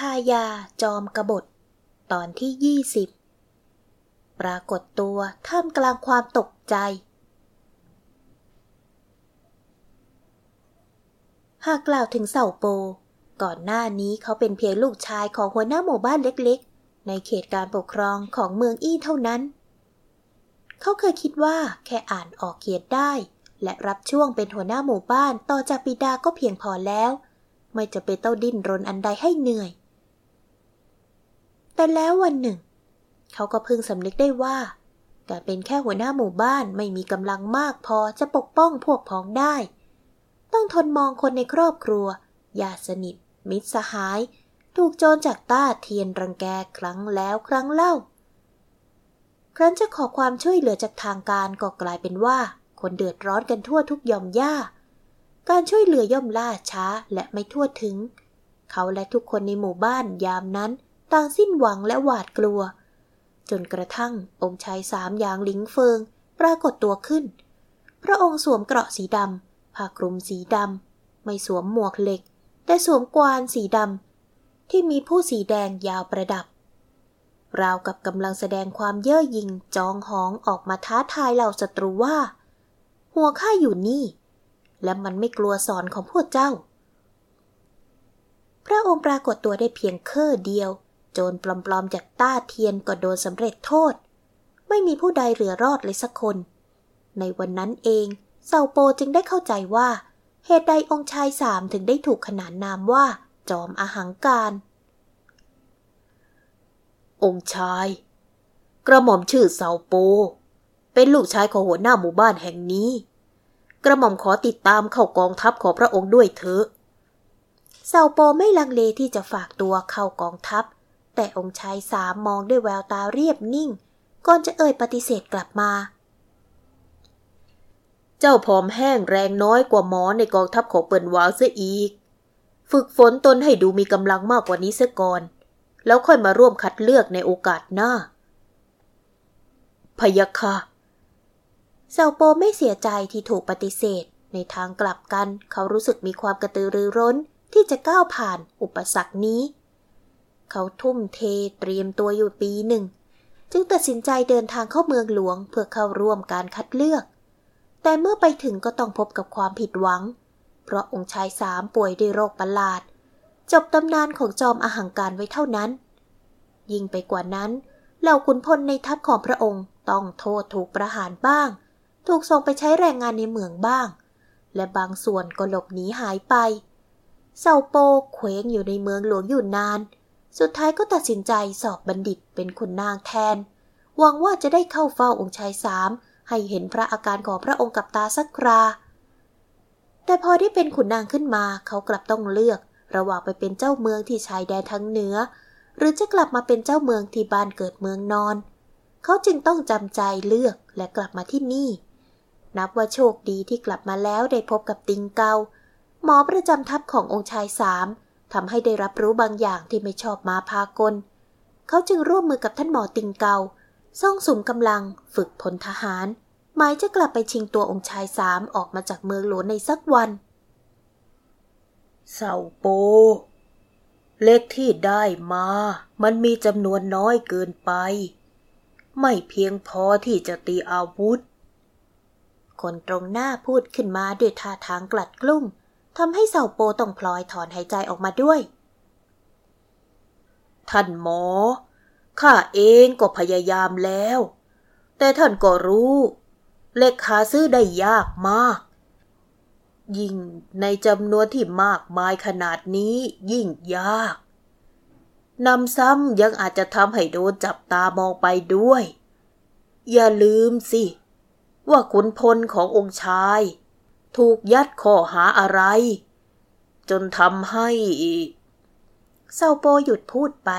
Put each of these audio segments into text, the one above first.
ชายาจอมกบฏ ตอนที่ยี่สิบปรากฏตัวท่ามกลางความตกใจ หากกล่าวถึงเสาโป ก่อนหน้านี้เขาเป็นเพียงลูกชายของหัวหน้าหมู่บ้านเล็กๆ ในเขตการปกครองของเมืองอี้เท่านั้น เขาเคยคิดว่าแค่อ่านออกเขียนได้ และรับช่วงเป็นหัวหน้าหมู่บ้านต่อจากปิดาก็เพียงพอแล้วไม่จะเป็นเต้าดิ้นรนอันใดให้เหนื่อย แต่แล้ววันหนึ่ง เขาก็เพึงสำนึกได้ว่าการเป็นแค่หัวหน้าหมู่บ้านไม่มีกำลังมากพอจะปกป้องพวกพ้องได้ ต้องทนมองคนในครอบครัวญาติสนิท มิตรสหาย ถูกโจรจากต้าเทียนรังแกครั้งแล้วครั้งเล่า ครั้นจะขอความช่วยเหลือจากทางการก็กลายเป็นว่า คนเดือดร้อนกันทั่วทุกยอมย่าการช่วยเหลือย่อมล่าช้าและไม่ทั่วถึง เขาและทุกคนในหมู่บ้านยามนั้น ต่างสิ้นหวังและหวาดกลัว จนกระทั่งองค์ชายสามอย่างหลิงเฟิงปรากฏตัวขึ้น พระองค์สวมเกราะสีดำผ้าคลุมสีดำไม่สวมหมวกเหล็ก แต่สวมกวานสีดำที่มีผู้สีแดงยาวประดับ ราวกับกำลังแสดงความเย่อหยิ่งจองหองออกมาท้าทายเหล่าศัตรูว่า หัวข้าอยู่นี่ และมันไม่กลัวสอนของพวกเจ้าพระองค์ปรากฏตัวได้เพียงเคอเดียว โจรปลอมๆจากต้าเทียนก็โดนสำเร็จโทษ ไม่มีผู้ใดเหลือรอดเลยสักคน ในวันนั้นเองเซาโปจึงได้เข้าใจว่า เหตุใดองค์ชายสามถึงได้ถูกขนานนามว่า จอมอาหังการ องค์ชาย กระหม่อมชื่อเซาโป เป็นลูกชายของหัวหน้าหมู่บ้านแห่งนี้ กระหม่อมขอติดตามเข้ากองทัพของพระองค์ด้วยเถอะเซาโปไม่ลังเลที่จะฝากตัวเข้ากองทัพ แต่องค์ชายสามมองด้วยแววตาเรียบนิ่ง ก่อนจะเอ่ยปฏิเสธกลับมา เจ้าผอมแห้งแรงน้อยกว่าหมอในกองทัพของเปิ่นวาวเสียอีก ฝึกฝนตนให้ดูมีกำลังมากกว่านี้เสียก่อน แล้วค่อยมาร่วมคัดเลือกในโอกาสหน้า พยาค่ะเซาโปไม่เสียใจที่ถูกปฏิเสธ ในทางกลับกันเขารู้สึกมีความกระตือรือร้นที่จะก้าวผ่านอุปสรรคนี้ เขาทุ่มเทเตรียมตัวอยู่ปีหนึ่ง จึงตัดสินใจเดินทางเข้าเมืองหลวงเพื่อเข้าร่วมการคัดเลือก แต่เมื่อไปถึงก็ต้องพบกับความผิดหวัง เพราะองค์ชายสามป่วยด้วยโรคประหลาด จบตำนานของจอมอาหังการไว้เท่านั้น ยิ่งไปกว่านั้นเหล่าขุนพลในทัพของพระองค์ต้องโทษถูกประหารบ้าง ถูกส่งไปใช้แรงงานในเมืองบ้าง และบางส่วนก็หลบหนีหายไปเซาโปเคว้งอยู่ในเมืองหลวงอยู่นาน สุดท้ายก็ตัดสินใจสอบบัณฑิตเป็นขุนนางแทน หวังว่าจะได้เข้าเฝ้าองค์ชายสามให้เห็นพระอาการของพระองค์กับตาสักครา แต่พอได้เป็นขุนนางขึ้นมาเขากลับต้องเลือก ระหว่างไปเป็นเจ้าเมืองที่ชายแดนทั้งเหนือ หรือจะกลับมาเป็นเจ้าเมืองที่บ้านเกิดเมืองนอน เขาจึงต้องจำใจเลือกและกลับมาที่นี่ นับว่าโชคดีที่กลับมาแล้วได้พบกับติงเกาหมอประจำทัพขององค์ชายสาม ทำให้ได้รับรู้บางอย่างที่ไม่ชอบมาพากล เขาจึงร่วมมือกับท่านหมอติงเกาซ่องสุมกำลังฝึกพลทหาร หมายจะกลับไปชิงตัวองค์ชายสามออกมาจากเมืองหลวงในสักวันเสาโป เล็กที่ได้มา มันมีจำนวนน้อยเกินไป ไม่เพียงพอที่จะตีอาวุธ คนตรงหน้าพูดขึ้นมาด้วยท่าทางกลัดกลุ้ม ทำให้เสาโปต้องพลอยถอนหายใจออกมาด้วย ท่านหมอ ข้าเองก็พยายามแล้ว แต่ท่านก็รู้เล็กหาซื้อได้ยากมาก ยิ่งในจำนวนที่มากมายขนาดนี้ยิ่งยากนำซ้ำยังอาจจะทำให้โดนจับตามองไปด้วย อย่าลืมสิ ว่าขุนพลขององค์ชาย ถูกยัดข้อหาอะไร จนทำให้เซาโปหยุดพูดไป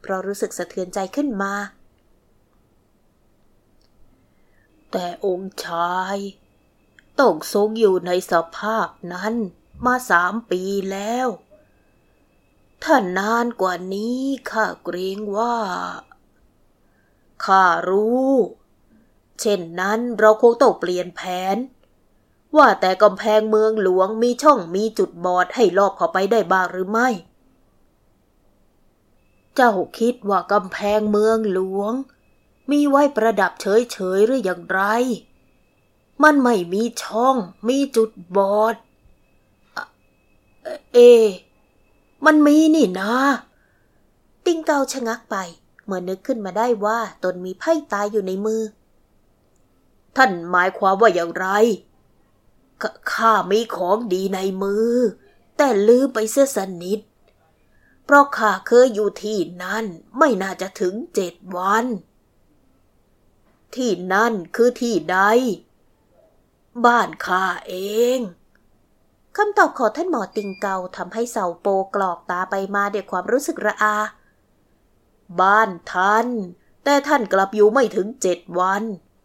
เพราะรู้สึกสะเทือนใจขึ้นมา แต่องค์ชายต้องทรงอยู่ในสภาพนั้นมาสามปีแล้ว ถ้านานกว่านี้ข้าเกรงว่า ข้ารู้ เช่นนั้นเราคงต้องเปลี่ยนแผน ว่าแต่กำแพงเมืองหลวงมีช่องมีจุดบอดให้ลอบเข้าไปได้บ้างหรือไม่ เจ้าคิดว่ากำแพงเมืองหลวง มีไว้ประดับเฉยๆหรืออย่างไร มันไม่มีช่อง มีจุดบอด เอ มันมีนี่นะ ติงเกาชะงักไป เมื่อนึกขึ้นมาได้ว่าตนมีไพ่ตายอยู่ในมือ ท่านหมายความว่าอย่างไร ข้ามีของดีในมือ แต่ลืมไปเสียสนิท เพราะข้าเคยอยู่ที่นั่นไม่น่าจะถึงเจ็ดวัน ที่นั่นคือที่ใด บ้านข้าเองคำตอบของท่านหมอติงเกาทำให้เสาโปกรอกตาไปมาด้วยความรู้สึกระอา บ้านท่าน แต่ท่านกลับอยู่ไม่ถึงเจ็ดวัน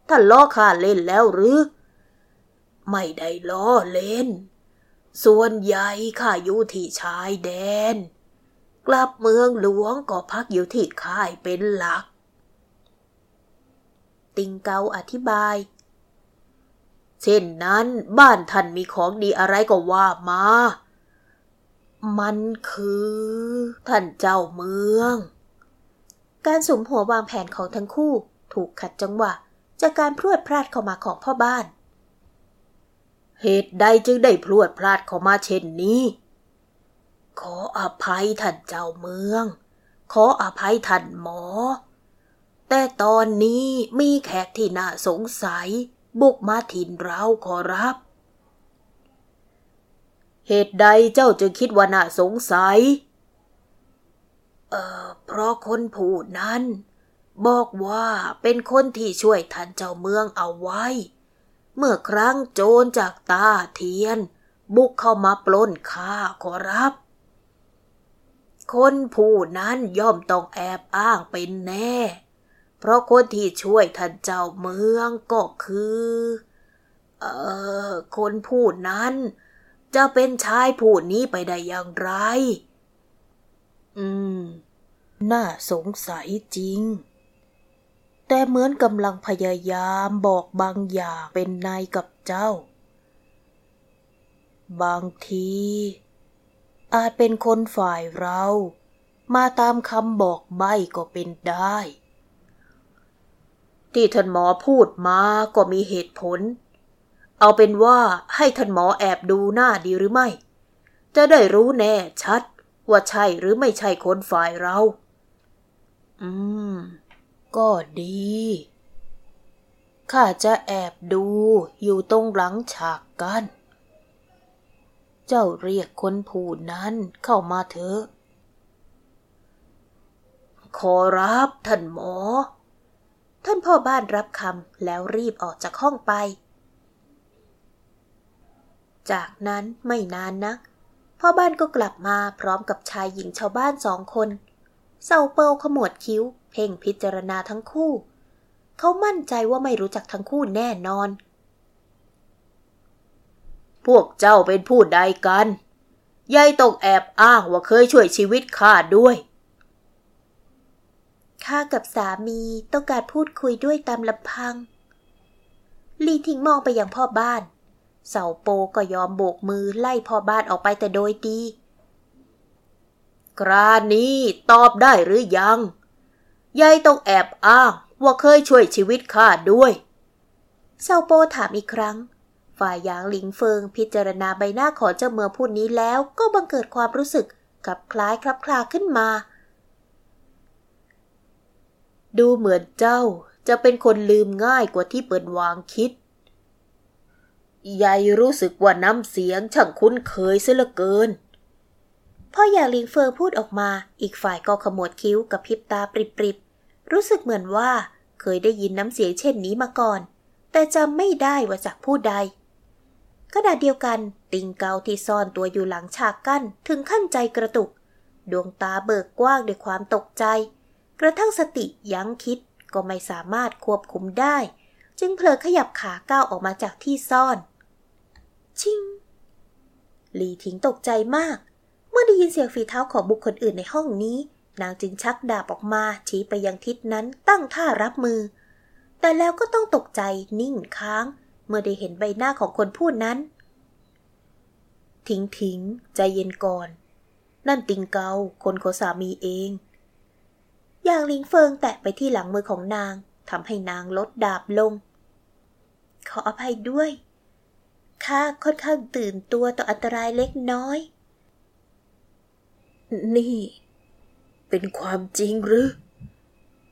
ท่านล้อข้าเล่นแล้วหรือ ไม่ได้ล้อเล่น ส่วนใหญ่ข้าอยู่ที่ชายแดน กลับเมืองหลวงก็พักอยู่ที่ค่ายเป็นหลัก ติงเกาอธิบาย เช่นนั้นบ้านท่านมีของดีอะไรก็ว่ามา มันคือ ท่านเจ้าเมือง การสมหัววางแผนของทั้งคู่ถูกขัดจังหวะจากการพรวดพลาดเข้ามาของพ่อบ้าน เหตุใดจึงได้พรวดพลาดเข้ามาเช่นนี้ ขออภัยท่านเจ้าเมือง ขออภัยท่านหมอ แต่ตอนนี้มีแขกที่น่าสงสัย บุกมาถิ่นเราขอรับ เหตุใดเจ้าจึงคิดว่าน่าสงสัย เอ่อ เพราะคนผู้นั้น บอกว่าเป็นคนที่ช่วยท่านเจ้าเมืองเอาไว้ เมื่อครั้งโจรจากตาเทียน บุกเข้ามาปล้นข้าขอรับ คนผู้นั้นย่อมต้องแอบอ้างเป็นแน่ เพราะคนที่ช่วยท่านเจ้าเมืองก็คือ เออคนผู้นั้น จะเป็นชายผู้นี้ไปได้อย่างไร อืม น่าสงสัยจริง แต่เหมือนกำลังพยายามบอกบางอย่างเป็นนายกับเจ้า บางที อาจเป็นคนฝ่ายเรา มาตามคำบอกใบก็เป็นได้ ที่ท่านหมอพูดมาก็มีเหตุผล เอาเป็นว่าให้ท่านหมอแอบดูหน้าดีหรือไม่ จะได้รู้แน่ชัดว่าใช่หรือไม่ใช่คนฝ่ายเรา อืม ก็ดี ข้าจะแอบดูอยู่ตรงหลังฉากกัน เจ้าเรียกคนผู้นั้นเข้ามาเถอะ ขอรับท่านหมอ ท่านพ่อบ้านรับคำแล้วรีบออกจากห้องไป จากนั้นไม่นานนักพ่อบ้านก็กลับมาพร้อมกับชายหญิงชาวบ้านสองคน เซาเปิลขมวดคิ้ว เพ่งพิจารณาทั้งคู่ เขามั่นใจว่าไม่รู้จักทั้งคู่แน่นอน พวกเจ้าเป็นผู้ใดกันยายต้องแอบอ้างว่าเคยช่วยชีวิตข้าด้วยข้ากับสามีต้องการพูดคุยด้วยตามลำพัง ลีทิ้งมองไปยังพ่อบ้าน เสาโปก็ยอมโบกมือไล่พ่อบ้านออกไปแต่โดยดี กรานี้ตอบได้หรือยัง ยายต้องแอบอ้างว่าเคยช่วยชีวิตข้าด้วย เซาโปถามอีกครั้ง ฝ่ายหยางหลิงเฟิงพิจารณาใบหน้าของเจ้าเมืองพูดนี้แล้วก็บังเกิดความรู้สึกกับคล้ายคลับคลาขึ้นมา ดูเหมือนเจ้าจะเป็นคนลืมง่ายกว่าที่เปิดวางคิดยายรู้สึกว่าน้ำเสียงช่างคุ้นเคยเสียเหลือเกิน พ่ออย่าลิงเฟอร์พูดออกมาอีกฝ่ายก็ขมวดคิ้วกับพิบตาปริบๆ รู้สึกเหมือนว่าเคยได้ยินน้ำเสียงเช่นนี้มาก่อน แต่จำไม่ได้ว่าจากผู้ใดขณะเดียวกันติงเกาที่ซ่อนตัวอยู่หลังฉากกั้นถึงขั้นใจกระตุก ดวงตาเบิกกว้างด้วยความตกใจ กระทั่งสติยั้งคิดก็ไม่สามารถควบคุมได้ จึงเผลอขยับขาก้าวออกมาจากที่ซ่อน ชิง หลีทิ้งตกใจมาก เมื่อได้ยินเสียงฝีเท้าของบุคคลอื่นในห้องนี้ นางจึงชักดาบออกมาชี้ไปยังทิศนั้นตั้งท่ารับมือ แต่แล้วก็ต้องตกใจนิ่งค้าง เมื่อได้เห็นใบหน้าของคนพูดนั้น ทิ้งทิ้งใจเย็นก่อน นั่นติงเกาคนของสามีเอง อย่างลิงเฟิงแตะไปที่หลังมือของนางทำให้นางลดดาบลง ขออภัยด้วยข้าค่อนข้างตื่นตัวต่ออันตรายเล็กน้อย นี่ เป็นความจริงหรือ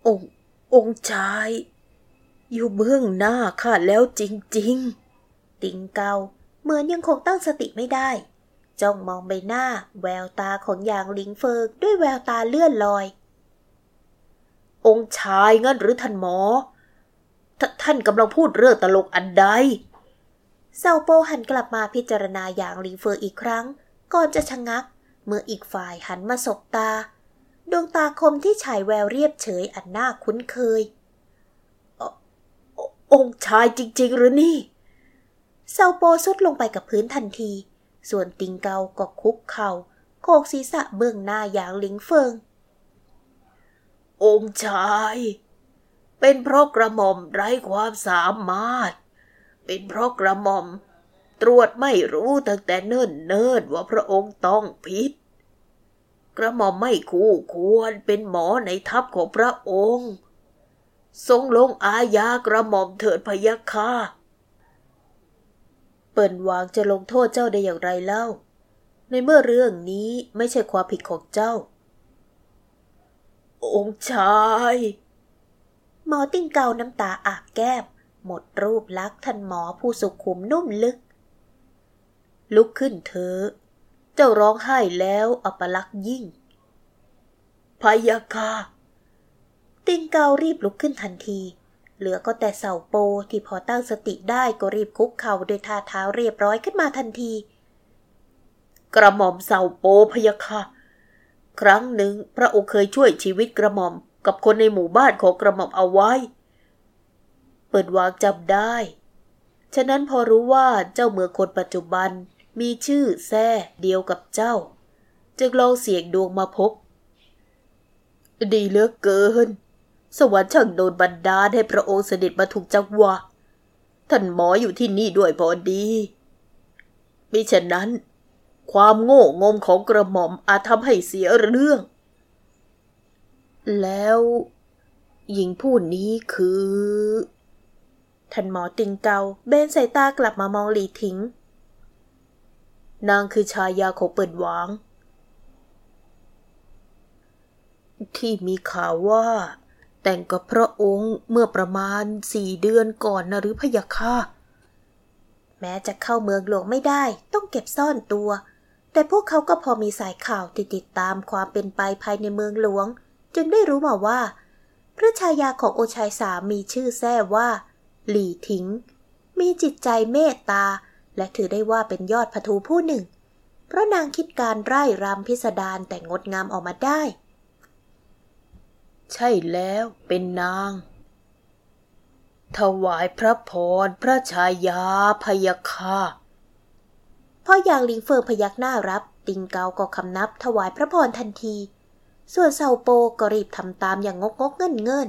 องค์องค์ชาย อยู่เบื้องหน้าข้าแล้วจริง ๆ ติงเกาเหมือนยังคงตั้งสติไม่ได้ จ้องมองใบหน้า แววตาของยางลิงเฟิงด้วยแววตาเลื่อนลอย องค์ชายงั้นหรือท่านหมอทท่านกำลังพูดเรื่องตลกอันใดเซาโปหันกลับมาพิจารณาอย่างลิงเฟิงอีกครั้ง ก่อนจะชะงัก เมื่ออีกฝ่ายหันมาสบตา ดวงตาคมที่ฉายแววเรียบเฉยอันน่าคุ้นเคย องค์ชายจริง ๆ หรือนี่ เซาโปสุดลงไปกับพื้นทันที ส่วนติงเกาก็คุกเขา่าโคกศีรษะเบื้องหน้าอย่างหลิงเฟิง องค์ชาย เป็นเพราะกระหม่อมไร้ความสามารถ เป็นเพราะกระหม่อม ตรวจไม่รู้ตั้งแต่เนิ่นเนิ่นว่าพระองค์ต้องพิษ กระหม่อมไม่คู่ควรเป็นหมอในทัพของพระองค์ ทรงลงอาญากระหม่อมเถิดพยาค่ะ เปิ่นวางจะลงโทษเจ้าได้อย่างไรเล่า ในเมื่อเรื่องนี้ไม่ใช่ความผิดของเจ้า องค์ชายหมอติ้งเกาน้ำตาอาบแก้มหมดรูปลักษ์ท่านหมอผู้สุขุมนุ่มลึก ลุกขึ้นเถอะเจ้าร้องไห้แล้วอัปลักษ์ยิ่งพยาค่ะติ้งเการีบลุกขึ้นทันที เหลือก็แต่เสาโปที่พอตั้งสติได้ก็รีบคุกเข่าโดยท่าเท้าเรียบร้อยขึ้นมาทันที กระหม่อมเสาโปพยาคะครั้งหนึ่งพระองค์เคยช่วยชีวิตกระหม่อมกับคนในหมู่บ้านของกระหม่อมเอาไว้ เปิดวางจำได้ ฉะนั้นพอรู้ว่าเจ้าเมืองคนปัจจุบัน มีชื่อแท้เดียวกับเจ้า จึงลองเสี่ยงดวงมาพบ ดีเหลือเกิน สวรรค์ช่างโดนบันดาลให้พระองค์เสด็จมาถูกจังหวะ ท่านหมออยู่ที่นี่ด้วยพอดีมิฉะนั้น ความโง่งมของกระหม่อมอาจทำให้เสียเรื่อง แล้วหญิงผู้นี้คือ ท่านหมอติงเกาเบนสายตากลับมามองหลีถิง นางคือชายาของเปิดหวาง ที่มีข่าวว่า แต่งกับพระองค์เมื่อประมาณสี่เดือนก่อนนะหรือพยาค่ะ แม้จะเข้าเมืองหลวงไม่ได้ ต้องเก็บซ่อนตัว แต่พวกเขาก็พอมีสายข่าวติดติดตามความเป็นไปภายในเมืองหลวง จึงได้รู้มาว่า พระชายาของโอชัยสามีชื่อแท้ว่า หลี่ถิง มีจิตใจเมตตา และถือได้ว่าเป็นยอดพทูผู้หนึ่ง เพราะนางคิดการไร่รำพิสดารแต่งดงามออกมาได้ ใช่แล้วเป็นนาง ถวายพระพรพระชายาพยาค่ะพ่อยางลิงเฟิงพยักหน้ารับ ติงเกาก็คำนับถวายพระพรทันที ส่วนเซาโปก็รีบทำตามอย่างงกงกเงินเงิน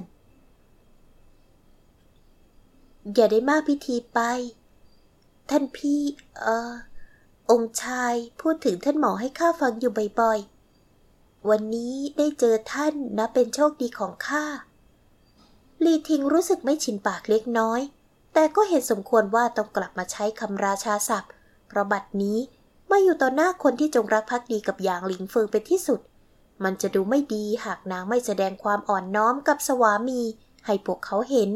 อย่าได้มากพิธีไป ท่านพี่ เออ องค์ชายพูดถึงท่านหมอให้ข้าฟังอยู่บ่อยๆ วันนี้ได้เจอท่านนับเป็นโชคดีของข้า ลีทิงรู้สึกไม่ชินปากเล็กน้อย แต่ก็เห็นสมควรว่าต้องกลับมาใช้คำราชาศัพท์ เพราะบัดนี้มาอยู่ต่อหน้าคนที่จงรักภักดีกับยางหลิงเฟิงเป็นที่สุด มันจะดูไม่ดีหากนางไม่แสดงความอ่อนน้อมกับสวามี ให้พวกเขาเห็น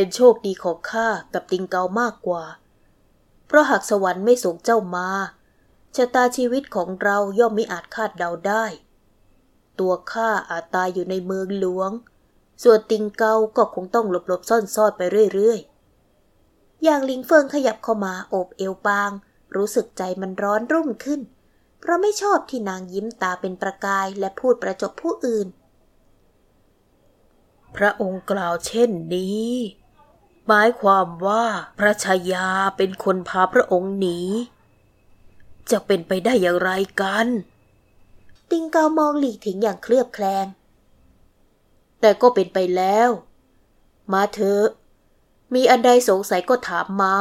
เป็นโชคดีของข้ากับติงเกามากกว่า เพราะหากสวรรค์ไม่ส่งเจ้ามาชะตาชีวิตของเราย่อมไม่อาจคาดเดาได้ ตัวข้าอาจตายอยู่ในเมืองหลวง ส่วนติงเกาก็คงต้องหลบๆซ่อนๆไปเรื่อยๆ อย่างลิงเฟิงขยับเข้ามาโอบเอวปาง รู้สึกใจมันร้อนรุ่มขึ้น เพราะไม่ชอบที่นางยิ้มตาเป็นประกายและพูดประจบผู้อื่น พระองค์กล่าวเช่นนี้ หมายความว่าพระชายาเป็นคนพาพระองค์หนี จะเป็นไปได้อย่างไรกัน ติงเกามองหลีกถิงอย่างเคลือบแคลง แต่ก็เป็นไปแล้ว มาเถอะ มีอันใดสงสัยก็ถามมา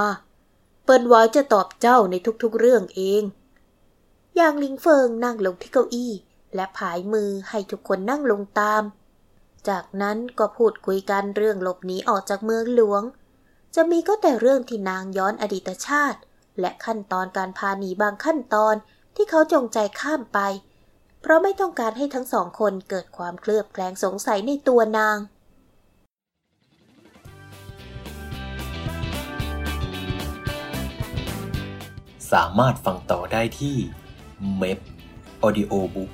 เปิ้นวาจะตอบเจ้าในทุกๆเรื่องเอง อย่างลิงเฟิงนั่งลงที่เก้าอี้ และผายมือให้ทุกคนนั่งลงตาม จากนั้นก็พูดคุยกันเรื่องหลบหนีออกจากเมืองหลวง จะมีก็แต่เรื่องที่นางย้อนอดีตชาติ และขั้นตอนการพาหนีบางขั้นตอนที่เขาจงใจข้ามไป เพราะไม่ต้องการให้ทั้งสองคนเกิดความเคลือบแคลงสงสัยในตัวนางสามารถฟังต่อได้ที่เม p Audio Book